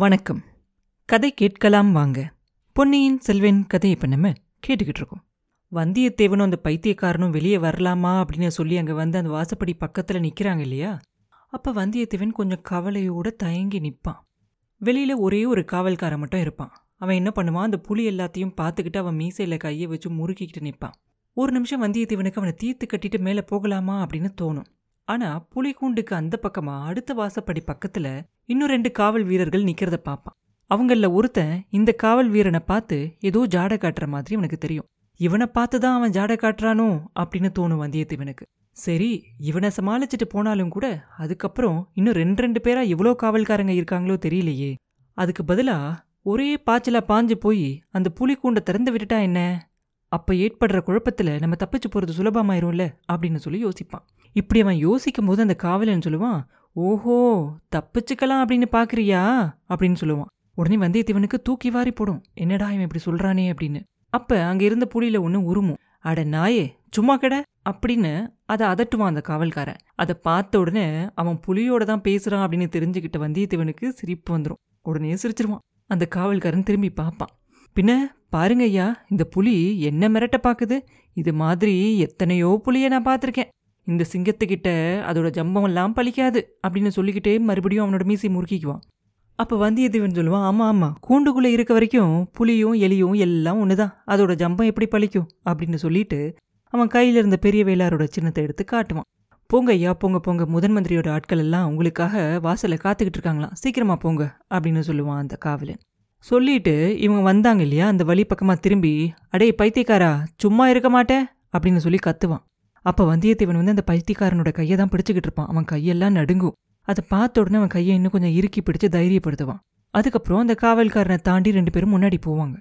வணக்கம். கதை கேட்கலாம் வாங்க. பொன்னியின் செல்வன் கதை இப்போ நம்ம கேட்டுக்கிட்டு இருக்கோம். வந்தியத்தேவனும் அந்த பைத்தியக்காரனும் வெளியே வரலாமா அப்படின்னு சொல்லி அங்கே வந்து அந்த வாசப்படி பக்கத்தில் நிற்கிறாங்க இல்லையா? அப்போ வந்தியத்தேவன் கொஞ்சம் கவலையோடு தயங்கி நிற்பான் வெளியில் ஒரே ஒரு காவல்காரன் மட்டும் இருப்பான். அவன் என்ன பண்ணுவான்? அந்த புலி எல்லாத்தையும் பார்த்துக்கிட்டு அவன் மீசையில் கையை வச்சு முறுக்கிக்கிட்டு நிற்பான் ஒரு நிமிஷம் வந்தியத்தேவனுக்கு அவனை தீர்த்து கட்டிட்டு மேலே போகலாமா அப்படின்னு தோணும். ஆனா புலிகூண்டுக்கு அந்த பக்கமா அடுத்த வாசப்படி பக்கத்துல இன்னும் ரெண்டு காவல் வீரர்கள் நிக்கிறத பார்ப்பான் அவங்கள ஒருத்தன் இந்த காவல் வீரனை பார்த்து ஏதோ ஜாடை காட்டுற மாதிரி அவனுக்கு தெரியும். இவனை பார்த்து தான் அவன் ஜாடை காட்டுறானோ அப்படின்னு தோணும் வந்தியத்தேவனுக்கு. சரி இவனை சமாளிச்சுட்டு போனாலும் கூட அதுக்கப்புறம் இன்னும் ரெண்டு ரெண்டு பேரா எவ்வளோ காவல்காரங்க இருக்காங்களோ தெரியலையே. அதுக்கு பதிலா ஒரே பாய்ச்சலா பாஞ்சு போய் அந்த புலிக்கூண்டை திறந்து விட்டுட்டா என்ன? அப்போ ஏற்படுற குழப்பத்தில் நம்ம தப்பிச்சு போகிறது சுலபமாயிரும்ல அப்படின்னு சொல்லி யோசிப்பான். இப்படி அவன் யோசிக்கும் போது அந்த காவலன் சொல்லுவான் ஓஹோ தப்பிச்சுக்கலாம் அப்படின்னு பார்க்குறியா அப்படின்னு சொல்லுவான். உடனே வந்தியத்தேவனுக்கு தூக்கி வாரி போடும். என்னடா இவன் இப்படி சொல்கிறானே அப்படின்னு. அப்போ அங்கே இருந்த புலியில் ஒன்று உருமும் அட நாயே சும்மா கட அப்படின்னு அதை அதட்டுவான் அந்த காவல்காரன். அதை பார்த்த உடனே அவன் புலியோட தான் பேசுகிறான் அப்படின்னு தெரிஞ்சுக்கிட்ட வந்தியத்தேவனுக்கு சிரிப்பு வந்துடும் உடனே சிரிச்சிருவான். அந்த காவல்காரன் திரும்பி பார்ப்பான். பின்ன பாருங்க ஐயா இந்த புலி என்ன மிரட்ட பார்க்குது இது மாதிரி எத்தனையோ புலியை நான் பார்த்துருக்கேன். இந்த சிங்கத்துக்கிட்ட அதோட ஜம்பம் எல்லாம் பழிக்காது அப்படின்னு சொல்லிக்கிட்டே மறுபடியும் அவனோட மீசி முறுக்கிக்குவான். அப்போ வந்தியத்தேவன் சொல்லுவான் ஆமாம் ஆமாம் கூண்டுக்குள்ளே இருக்க வரைக்கும் புலியும் எலியும் எல்லாம் ஒன்று தான் அதோட ஜம்பம் எப்படி பழிக்கும்? அப்படின்னு சொல்லிட்டு அவன் கையில் இருந்த பெரிய வேளாரோட சின்னத்தை எடுத்து காட்டுவான். போங்க ஐயா போங்க போங்க. முதன் மந்திரியோட ஆட்கள் எல்லாம் உங்களுக்காக வாசலை காத்துக்கிட்டு இருக்காங்களாம். சீக்கிரமா போங்க அப்படின்னு சொல்லுவான் அந்த காவலன். சொல்லிட்டு இவங்க வந்தாங்க இல்லையா? அந்த வழி பக்கமா திரும்பி அடே பைத்தியக்காரா சும்மா இருக்க மாட்டேன் அப்படின்னு சொல்லி கத்துவான். அப்ப வந்தியத்தேவன் வந்து அந்த பைத்தியக்காரனோட கையை தான் பிடிச்சுக்கிட்டு இருப்பான். அவன் கையெல்லாம் நடுங்கும். அதை பார்த்த உடனே அவன் கையை இன்னும் கொஞ்சம் இறுக்கி பிடிச்சு தைரியப்படுத்துவான். அதுக்கப்புறம் அந்த காவல்காரனை தாண்டி ரெண்டு பேரும் முன்னாடி போவாங்க.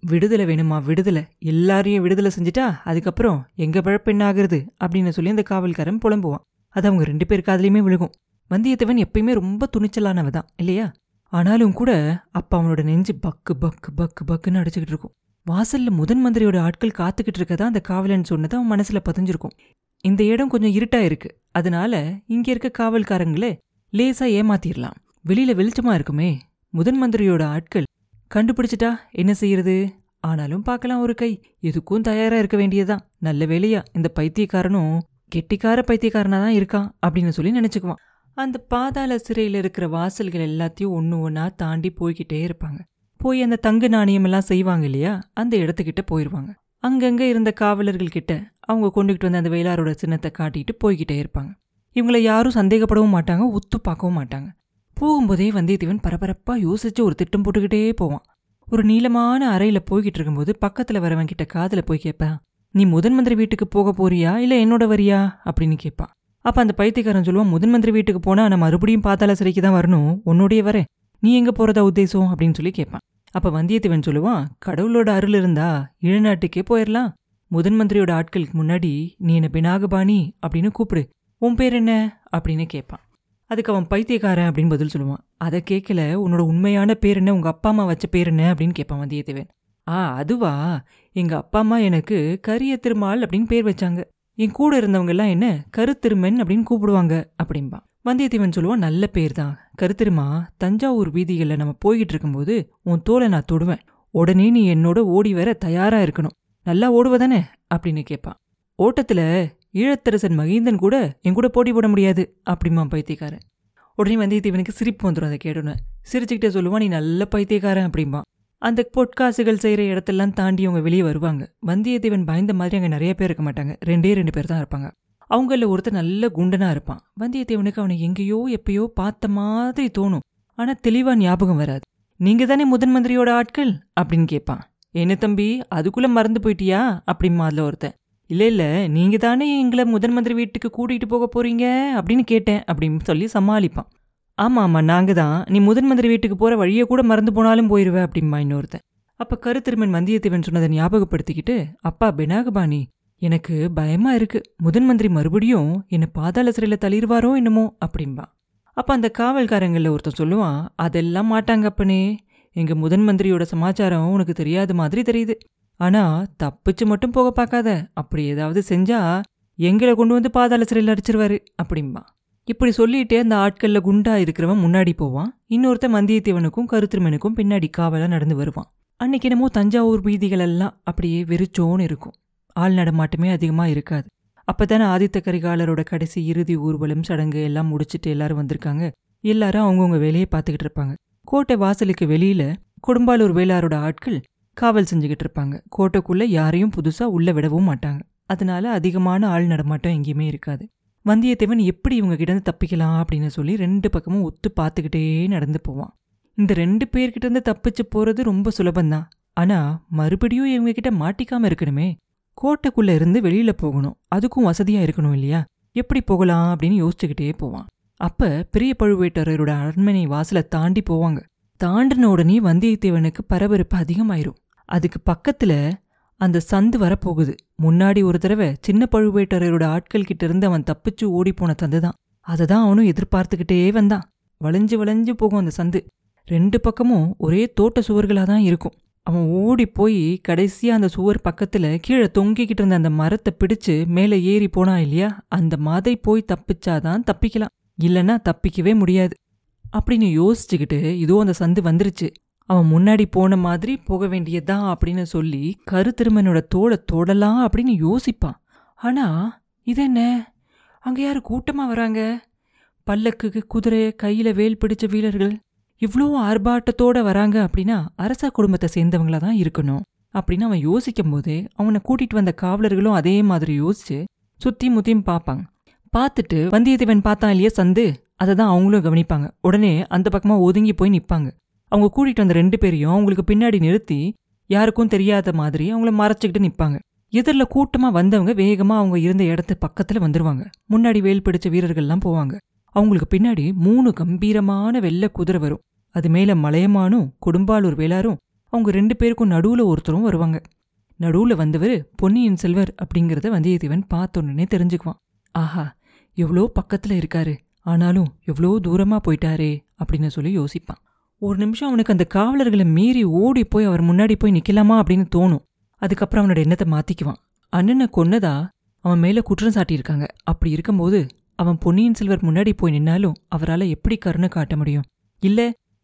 விடுதலை வேணுமா? விடுதலை. எல்லாரையும் விடுதலை செஞ்சுட்டா அதுக்கப்புறம் எங்க பிழப்பு என்ன ஆகுறது? அப்படின்னு சொல்லி அந்த காவல்காரன் புலம்புவான். அது அவங்க ரெண்டு பேருக்கு அதுலேயுமே விழுகும். வந்தியத்தேவன் எப்பயுமே ரொம்ப துணிச்சலானவ தான் இல்லையா? ஆனாலும் கூட அப்ப அவனோட நெஞ்சு பக்கு பக்கு பக்கு பக்குன்னு அடிச்சுக்கிட்டு இருக்கும். வாசல்ல முதன் மந்திரியோட ஆட்கள் காத்துக்கிட்டு இருக்கதா அந்த காவலன் சொன்னது அவன் மனசுல பதிஞ்சிருக்கும். இந்த இடம் கொஞ்சம் இருட்டா இருக்கு. அதனால இங்க இருக்க காவல்காரங்களே லேசா ஏமாத்திரலாம். வெளியில வெளிச்சமா இருக்குமே. முதன் மந்திரியோட ஆட்கள் கண்டுபிடிச்சிட்டா என்ன செய்யறது? ஆனாலும் பார்க்கலாம் ஒரு கை. எதுக்கும் தயாரா இருக்க வேண்டியதுதான். நல்ல வேலையா இந்த பைத்தியக்காரனும் கெட்டிக்கார பைத்தியக்காரனா தான் இருக்கான் அப்படின்னு சொல்லி நினைச்சுக்குவான். அந்த பாதாள சிறையில் இருக்கிற வாசல்கள் எல்லாத்தையும் ஒன்று ஒன்றா தாண்டி போய்கிட்டே இருப்பாங்க. போய் அந்த தங்க நாணயம் எல்லாம் செய்வாங்க இல்லையா? அந்த இடத்துக்கிட்ட போயிடுவாங்க அங்கங்கே இருந்த காவலர்கள் கிட்ட அவங்க கொண்டுகிட்டு வந்த அந்த வேளாரோட சின்னத்தை காட்டிட்டு போய்கிட்டே இருப்பாங்க. இவங்கள யாரும் சந்தேகப்படவும் மாட்டாங்க உத்து பார்க்கவும் மாட்டாங்க. போகும்போதே வந்தியத்தேவன் பரபரப்பாக யோசிச்சு ஒரு திட்டம் போட்டுக்கிட்டே போவான். ஒரு நீளமான அறையில் போய்கிட்டு இருக்கும்போது பக்கத்தில் வரவன் கிட்ட காதில் போய் கேட்பான் நீ முதன் மந்திரி வீட்டுக்கு போக போறியா? இல்லை என்னோட வரியா? அப்படின்னு கேட்பான். அப்ப அந்த பைத்தியக்காரன் சொல்லுவான் முதன் மந்திரி வீட்டுக்கு போனா நான் மறுபடியும் பாத்தாள சிறைக்கு தான் வரணும். உன்னோடைய வரேன் நீ எங்க போறதா உத்தேசம்? அப்படின்னு சொல்லி கேட்பான். அப்ப வந்தியத்தேவன் சொல்லுவான் கடவுளோட அருள் இருந்தா இழநாட்டுக்கே போயிடலாம் முதன் மந்திரியோட ஆட்களுக்கு முன்னாடி நீ என்ன பினாகபாணி அப்படின்னு கூப்பிடு. உன் பேர் என்ன? அப்படின்னு கேட்பான். அதுக்கு அவன் பைத்தியக்காரன் அப்படின்னு பதில் சொல்லுவான். அதை கேட்கல. உன்னோட உண்மையான பேர் என்ன? உங்க அப்பா அம்மா வச்ச பேர் என்ன? அப்படின்னு கேட்பான் வந்தியத்தேவன். ஆ அதுவா. எங்க அப்பா அம்மா எனக்கு கரிய திருமால் அப்படின்னு பேர் வச்சாங்க. என் கூட இருந்தவங்கெல்லாம் என்ன கருத்திருமன் அப்படின்னு கூப்பிடுவாங்க அப்படின்பான் வந்தியத்தேவன் சொல்லுவான் நல்ல பேர் தான் கருத்திருமா தஞ்சாவூர் வீதிகளில் நம்ம போய்கிட்டு இருக்கும்போது உன் தோலை நான் தொடுவேன். உடனே நீ என்னோட ஓடி வர தயாராக இருக்கணும். நல்லா ஓடுவதானே அப்படின்னு கேட்பான். ஓட்டத்தில் ஈழத்தரசன் மகிந்தன் கூட என் கூட போட்டி போட முடியாது அப்படிமா பைத்தியக்காரன். உடனே வந்தியத்தேவனுக்கு சிரிப்பு வந்துடும் அதை கேட்டோன்னு சிரிச்சுக்கிட்டே சொல்லுவான் நீ நல்ல பைத்தியக்காரன் அப்படிம்பா அந்த பொற்காசுகள் செய்கிற இடத்தெல்லாம் தாண்டி அவங்க வெளியே வருவாங்க. வந்தியத்தேவன் பயந்த மாதிரி அங்கே நிறைய பேர் இருக்க மாட்டாங்க. ரெண்டே ரெண்டு பேர் தான் இருப்பாங்க. அவங்கள ஒருத்தர் நல்ல குண்டனாக இருப்பான். வந்தியத்தேவனுக்கு அவனை எங்கேயோ எப்பயோ பார்த்த மாதிரி தோணும். ஆனால் தெளிவாக ஞாபகம் வராது. நீங்கள் தானே முதன் மந்திரியோட ஆட்கள்? அப்படின்னு கேட்பான் என்ன தம்பி அதுக்குள்ளே மறந்து போயிட்டியா? அப்படிமா அதில் ஒருத்தன். இல்லை இல்லை நீங்கள் தானே எங்களை முதன் மந்திரி வீட்டுக்கு கூட்டிகிட்டு போக போகிறீங்க அப்படின்னு கேட்டேன் அப்படின்னு சொல்லி சமாளிப்பான். ஆமா ஆமா நாங்க தான் நீ முதன் மந்திரி வீட்டுக்கு போற வழியை கூட மறந்து போனாலும் போயிருவ அப்படிம்பா இன்னொருத்தன். அப்ப கருத்திருமன் வந்தியத்தேவன் சொன்னதை ஞாபகப்படுத்திக்கிட்டு அப்பா பினாகபாணி எனக்கு பயமா இருக்கு. முதன் மந்திரி மறுபடியும் என்னை பாதாள சிறையில் தள்ளிடுவாரோ என்னமோ அப்படிம்பா. அப்ப அந்த காவல்காரங்கள்ல ஒருத்தன் சொல்லுவான் அதெல்லாம் மாட்டாங்க அப்பனே. எங்க முதன் மந்திரியோட சமாச்சாரம் உனக்கு தெரியாத மாதிரி தெரியுது. ஆனா தப்பிச்சு மட்டும் போக பார்க்காத. அப்படி ஏதாவது செஞ்சா எங்களை கொண்டு வந்து பாதாள சிறையில் அடிச்சிருவாரு அப்படிம்பா. இப்படி சொல்லிட்டே அந்த ஆட்கள்ல குண்டா இருக்கிறவன் முன்னாடி போவான். இன்னொருத்தன் வந்தியத்தேவனுக்கும் கருத்திருமனுக்கும் பின்னாடி காவலா நடந்து வருவான். அன்னைக்கு என்னமோ தஞ்சாவூர் வீதிகள் எல்லாம் அப்படியே வெறிச்சோன்னு இருக்கும். ஆள் நடமாட்டமே அதிகமா இருக்காது. அப்பதானே ஆதித்த கரிகாலரோட கடைசி இறுதி ஊர்வலம் சடங்கு எல்லாம் முடிச்சிட்டு எல்லாரும் வந்திருக்காங்க. எல்லாரும் அவங்கவுங்க வேலையை பார்த்துக்கிட்டு இருப்பாங்க. கோட்டை வாசலுக்கு வெளியில கொடும்பாலூர் வேளாரோட ஆட்கள் காவல் செஞ்சுக்கிட்டு இருப்பாங்க. கோட்டைக்குள்ள யாரையும் புதுசா உள்ள விடவும் மாட்டாங்க. அதனால அதிகமான ஆள் நடமாட்டம் எங்கேயுமே இருக்காது. வந்தியத்தேவன் எப்படி இவங்க கிட்ட இருந்து தப்பிக்கலாம் அப்படின்னு சொல்லி ரெண்டு பக்கமும் ஒத்து பார்த்துக்கிட்டே நடந்து போவான். இந்த ரெண்டு பேர்கிட்ட இருந்து தப்பிச்சு போறது ரொம்ப சுலபந்தான் ஆனா மறுபடியும் இவங்க கிட்ட மாட்டிக்காம இருக்கணுமே. கோட்டைக்குள்ள இருந்து வெளியில போகணும். அதுக்கும் வசதியா இருக்கணும் இல்லையா? எப்படி போகலாம் அப்படின்னு யோசிச்சுக்கிட்டே போவான். அப்ப பெரிய பழுவேட்டரரோட அரண்மனை வாசலை தாண்டி போவாங்க. தாண்டின உடனே வந்தியத்தேவனுக்கு பரபரப்பு அதிகமாயிரும். அதுக்கு பக்கத்துல அந்த சந்து வரப்போகுது. முன்னாடி ஒரு தடவை சின்ன பழுவேட்டரையரோட ஆட்கள் கிட்ட இருந்து அவன் தப்பிச்சு ஓடி போன சந்து தான். அதை தான் அவனும் எதிர்பார்த்துக்கிட்டே வந்தான். வளைஞ்சு வளைஞ்சு போகும் அந்த சந்து. ரெண்டு பக்கமும் ஒரே தோட்ட சுவர்களாக தான் இருக்கும். அவன் ஓடி போய் கடைசியா அந்த சுவர் பக்கத்துல கீழே தொங்கிக்கிட்டு இருந்த அந்த மரத்தை பிடிச்சு மேலே ஏறி போனான் இல்லையா? அந்த மாதை போய் தப்பிச்சாதான் தப்பிக்கலாம். இல்லைன்னா தப்பிக்கவே முடியாது. அப்படின்னு யோசிச்சுக்கிட்டு இதோ அந்த சந்து வந்துருச்சு. அவன் முன்னாடி போன மாதிரி போக வேண்டியதுதான் அப்படின்னு சொல்லி கருத்திருமனோட தோலை தொடலாம் அப்படின்னு யோசிப்பான். ஆனால் இது என்ன? அங்கே யார் கூட்டமாக வராங்க? பல்லக்குக்கு குதிரை கையில் வேல் பிடிச்ச வீரர்கள் இவ்வளோ ஆர்ப்பாட்டத்தோட வராங்க அப்படின்னா அரச குடும்பத்தை சேர்ந்தவங்களா தான் இருக்கணும் அப்படின்னு அவன் யோசிக்கும் போதே அவனை கூட்டிகிட்டு வந்த காவலர்களும் அதே மாதிரி யோசிச்சு சுற்றி முத்தியும் பார்ப்பாங்க. பார்த்துட்டு வந்தியத்தேவன் பார்த்தான் இல்லையா சந்து? அதை தான் அவங்களும் கவனிப்பாங்க. உடனே அந்த பக்கமாக ஒதுங்கி போய் நிற்பாங்க அவங்க கூட்டிட்டு வந்த ரெண்டு பேரையும் அவங்களுக்கு பின்னாடி நிறுத்தி யாருக்கும் தெரியாத மாதிரி அவங்கள மறைச்சிக்கிட்டு நிப்பாங்க. எதிரில் கூட்டமா வந்தவங்க வேகமா அவங்க இருந்த இடத்து பக்கத்துல வந்துருவாங்க. முன்னாடி வேல் பிடிச்ச வீரர்கள்லாம் போவாங்க. அவங்களுக்கு பின்னாடி மூணு கம்பீரமான வெள்ளை குதிரை வரும். அது மேல மலையமானும் கொடும்பாலூர் வேளாரும் அவங்க ரெண்டு பேருக்கும் நடுவுல ஒருத்தரும் வருவாங்க. நடுவுல வந்தவர் பொன்னியின் செல்வர் அப்படிங்கறத வந்தியத்தேவன் பார்த்த உடனே தெரிஞ்சுக்குவான். ஆஹா எவ்வளோ பக்கத்துல இருக்காரு. ஆனாலும் எவ்வளோ தூரமா போயிட்டாரே அப்படின்னு சொல்லி யோசிப்பான். ஒரு நிமிஷம் அவனுக்கு அந்த காவலர்களை மீறி ஓடி போய் அவர் முன்னாடி போய் நிக்கலாமா அப்படின்னு தோணும். அதுக்கப்புறம் அவனோட எண்ணத்தை மாத்திக்குவான். அண்ணனை கொன்னதா அவன் மேல குற்றம் சாட்டியிருக்காங்க. அப்படி இருக்கும்போது அவன் பொன்னியின் செல்வர் முன்னாடி போய் நின்னாலும் அவரால் எப்படி கருணை காட்ட முடியும்? இல்ல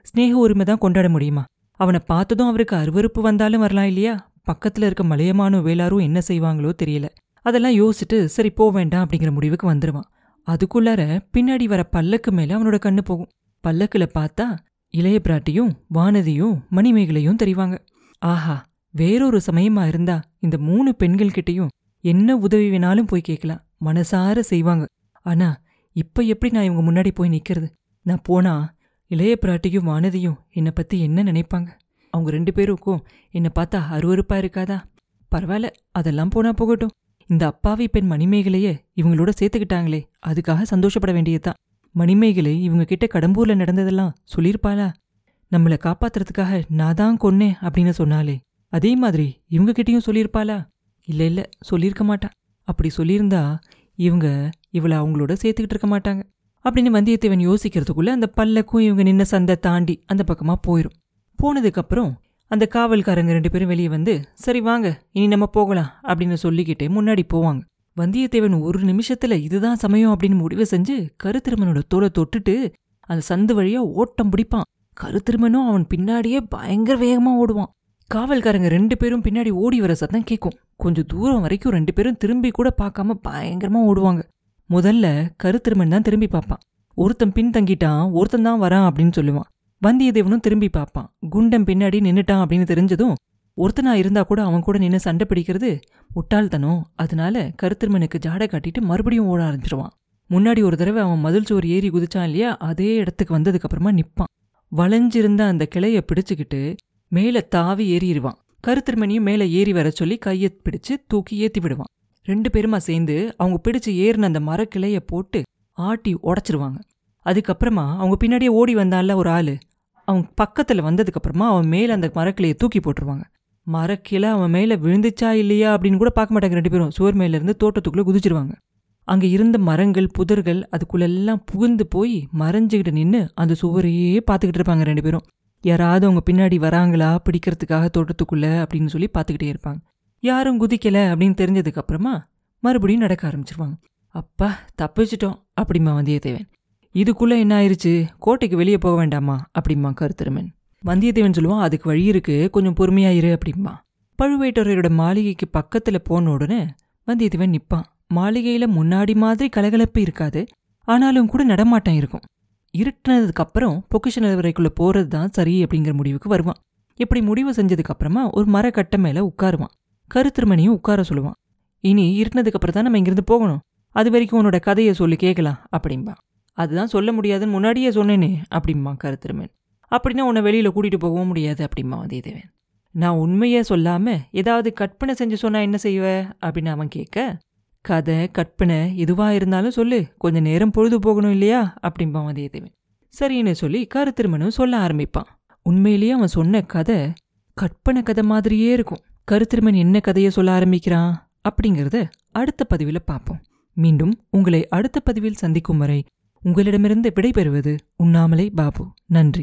ஸ்னேக உரிமை தான் கொண்டாட முடியுமா? அவனை பார்த்ததும் அவருக்கு அருவருப்பு வந்தாலும் வரலாம் இல்லையா? பக்கத்துல இருக்க மலையமானும் வேளாரும் என்ன செய்வாங்களோ தெரியல. அதெல்லாம் யோசிச்சுட்டு சரி போக வேண்டாம் அப்படிங்கிற முடிவுக்கு வந்துருவான். அதுக்குள்ளார பின்னாடி வர பல்லக்கு மேல அவனோட கண்ணு போகும். பல்லக்குல பார்த்தா இளைய பிராட்டியும் வானதியும் மணிமேகலையும் தெரிவாங்க. ஆஹா வேறொரு சமயமா இருந்தா இந்த மூணு பெண்கள்கிட்டயும் என்ன உதவி வேணாலும் போய் கேட்கலாம். மனசார செய்வாங்க. ஆனா இப்ப எப்படி நான் இவங்க முன்னாடி போய் நிக்கிறது? நான் போனா இளைய பிராட்டியும் வானதியும் என்னை பத்தி என்ன நினைப்பாங்க? அவங்க ரெண்டு பேருக்கும் என்னை பார்த்தா அருவருப்பா இருக்காதா? பரவாயில்ல அதெல்லாம் போனா போகட்டும். இந்த அப்பாவி பெண் மணிமேகலையே இவங்களோட சேர்த்துக்கிட்டாங்களே அதுக்காக சந்தோஷப்பட வேண்டியதுதான். மணிமேகலை இவங்க கிட்ட கடம்பூர்ல நடந்ததெல்லாம் சொல்லியிருப்பாளா? நம்மளை காப்பாத்துறதுக்காக நான் தான் கொன்னேன் அப்படின்னு சொன்னாலே அதே மாதிரி இவங்க கிட்டயும் சொல்லியிருப்பாளா? இல்ல இல்ல சொல்லியிருக்க மாட்டா. அப்படி சொல்லியிருந்தா இவங்க இவளை அவங்களோட சேர்த்துக்கிட்டு இருக்க மாட்டாங்க. அப்படின்னு வந்தியத்தேவன் யோசிக்கிறதுக்குள்ள அந்த பல்லக்கும் இவங்க நின்ன சந்தை தாண்டி அந்த பக்கமா போயிரும். போனதுக்கப்புறம் அந்த காவல்காரங்க ரெண்டு பேரும் வெளியே வந்து சரி வாங்க இனி நம்ம போகலாம் அப்படின்னு சொல்லிக்கிட்டே முன்னாடி போவாங்க. வந்தியத்தேவன் ஒரு நிமிஷத்துல இதுதான் சமயம் அப்படின்னு முடிவு செஞ்சு கருத்திருமனோட தோலை தொட்டுட்டு அந்த சந்து வழியா ஓட்டம் பிடிப்பான். கருத்திருமனும் அவன் பின்னாடியே பயங்கர வேகமா ஓடுவான். காவல்காரங்க ரெண்டு பேரும் பின்னாடி ஓடி வர சத்தம் கேட்கும் கொஞ்சம் தூரம் வரைக்கும் ரெண்டு பேரும் திரும்பி கூட பார்க்காம பயங்கரமா ஓடுவாங்க. முதல்ல கருத்திருமன் தான் திரும்பி பார்ப்பான். ஒருத்தன் பின்தங்கிட்டான் ஒருத்தன் தான் வரான் அப்படின்னு சொல்லுவான். வந்தியத்தேவனும் திரும்பி பார்ப்பான். குண்டம் பின்னாடி நின்னுட்டான் அப்படின்னு தெரிஞ்சதும் ஒருத்தனா இருந்தா கூட அவன் கூட நின்று சண்டை பிடிக்கிறது முட்டாள்தனம். அதனால கருத்திருமனுக்கு ஜாடை காட்டிட்டு மறுபடியும் ஓட ஆரம்பிச்சிருவான். முன்னாடி ஒரு தடவை அவன் மதில் சோறு ஏறி குதிச்சான் இல்லையா? அதே இடத்துக்கு வந்ததுக்கு அப்புறமா நிப்பான். வளைஞ்சிருந்த அந்த கிளைய பிடிச்சுக்கிட்டு மேல தாவி ஏறிடுவான் கருத்திருமணியும் மேல ஏறி வர சொல்லி கையை பிடிச்சு தூக்கி ஏத்தி விடுவான். ரெண்டு பேருமா சேர்ந்து அவங்க பிடிச்சு ஏறின அந்த மரக்கிளைய போட்டு ஆட்டி உடைச்சிருவாங்க. அதுக்கப்புறமா அவங்க பின்னாடியே ஓடி வந்தான்ல ஒரு ஆளு. அவங்க பக்கத்துல வந்ததுக்கு அப்புறமா அவன் மேல அந்த மரக்கிளைய தூக்கி போட்டுருவாங்க. மரக்கிளை அவன் மேலே விழுந்துச்சா இல்லையா அப்படின்னு கூட பார்க்க மாட்டாங்க ரெண்டு பேரும். சுவர் மேலேருந்து தோட்டத்துக்குள்ளே குதிச்சிருவாங்க. அங்கே இருந்த மரங்கள் புதர்கள் அதுக்குள்ளெல்லாம் புகுந்து போய் மறைஞ்சுக்கிட்டு நின்று அந்த சுவரையே பார்த்துக்கிட்டு இருப்பாங்க ரெண்டு பேரும். யாராவது அவங்க பின்னாடி வராங்களா? பிடிக்கிறதுக்காக தோட்டத்துக்குள்ளே அப்படின்னு சொல்லி பார்த்துக்கிட்டே இருப்பாங்க. யாரும் குதிக்கலை அப்படின்னு தெரிஞ்சதுக்கு அப்புறமா மறுபடியும் நடக்க ஆரம்பிச்சிருவாங்க. அப்பா தப்பிச்சிட்டோம் அப்படிமா வந்தியத்தேவன். இதுக்குள்ளே என்ன ஆயிடுச்சு கோட்டைக்கு வெளியே போக வேண்டாமா? அப்படிமா கருத்திருமன். வந்தியத்தேவன் சொல்லுவான் அதுக்கு வழி இருக்கு கொஞ்சம் பொறுமையாயிரு அப்படிம்பா. பழுவேட்டரையரோட மாளிகைக்கு பக்கத்துல போன உடனே வந்தியத்தேவன் நிப்பான். மாளிகையில முன்னாடி மாதிரி கலகலப்பு இருக்காது ஆனாலும் கூட நடமாட்டம் இருக்கும். இருட்டினதுக்கு அப்புறம் பொக்கிஷ நிலவரைக்குள்ள போறது தான் சரி அப்படிங்கிற முடிவுக்கு வருவான். இப்படி முடிவு செஞ்சதுக்கு அப்புறமா ஒரு மரக்கட்டை மேல உட்காருவான். கருத்திருமணியும் உட்கார சொல்லுவான். இனி இருட்டினதுக்கு அப்புறம் தான் நம்ம இங்கிருந்து போகணும். அது வரைக்கும் உன்னோட கதையை சொல்லி கேட்கலாம் அப்படிம்பா. அதுதான் சொல்ல முடியாதுன்னு முன்னாடியே சொன்னேனே அப்படிம்பான் கருத்திருமன். அப்படின்னா உன்னை வெளியில கூட்டிகிட்டு போகவும் முடியாது அப்படிமா வந்தியத்தேவன். நான் உண்மையே சொல்லாமல் ஏதாவது கற்பனை செஞ்சு சொன்னால் என்ன செய்வ? அப்படின்னு அவன் கேட்க கதை கற்பனை எதுவாக இருந்தாலும் சொல்லு கொஞ்சம் நேரம் பொழுது போகணும் இல்லையா? அப்படிம்பான் வந்தியத்தேவன். சரின்னு சொல்லி கருத்திருமனும் சொல்ல ஆரம்பிப்பான். உண்மையிலேயே அவன் சொன்ன கதை கற்பனை கதை மாதிரியே இருக்கும். கருத்திருமன் என்ன கதையை சொல்ல ஆரம்பிக்கிறான் அப்படிங்கிறத அடுத்த பதிவில் பார்ப்போம். மீண்டும் உங்களை அடுத்த பதிவில் சந்திக்கும் வரை உங்களிடமிருந்து விடைபெறுவது உண்ணாமலை பாபு. நன்றி.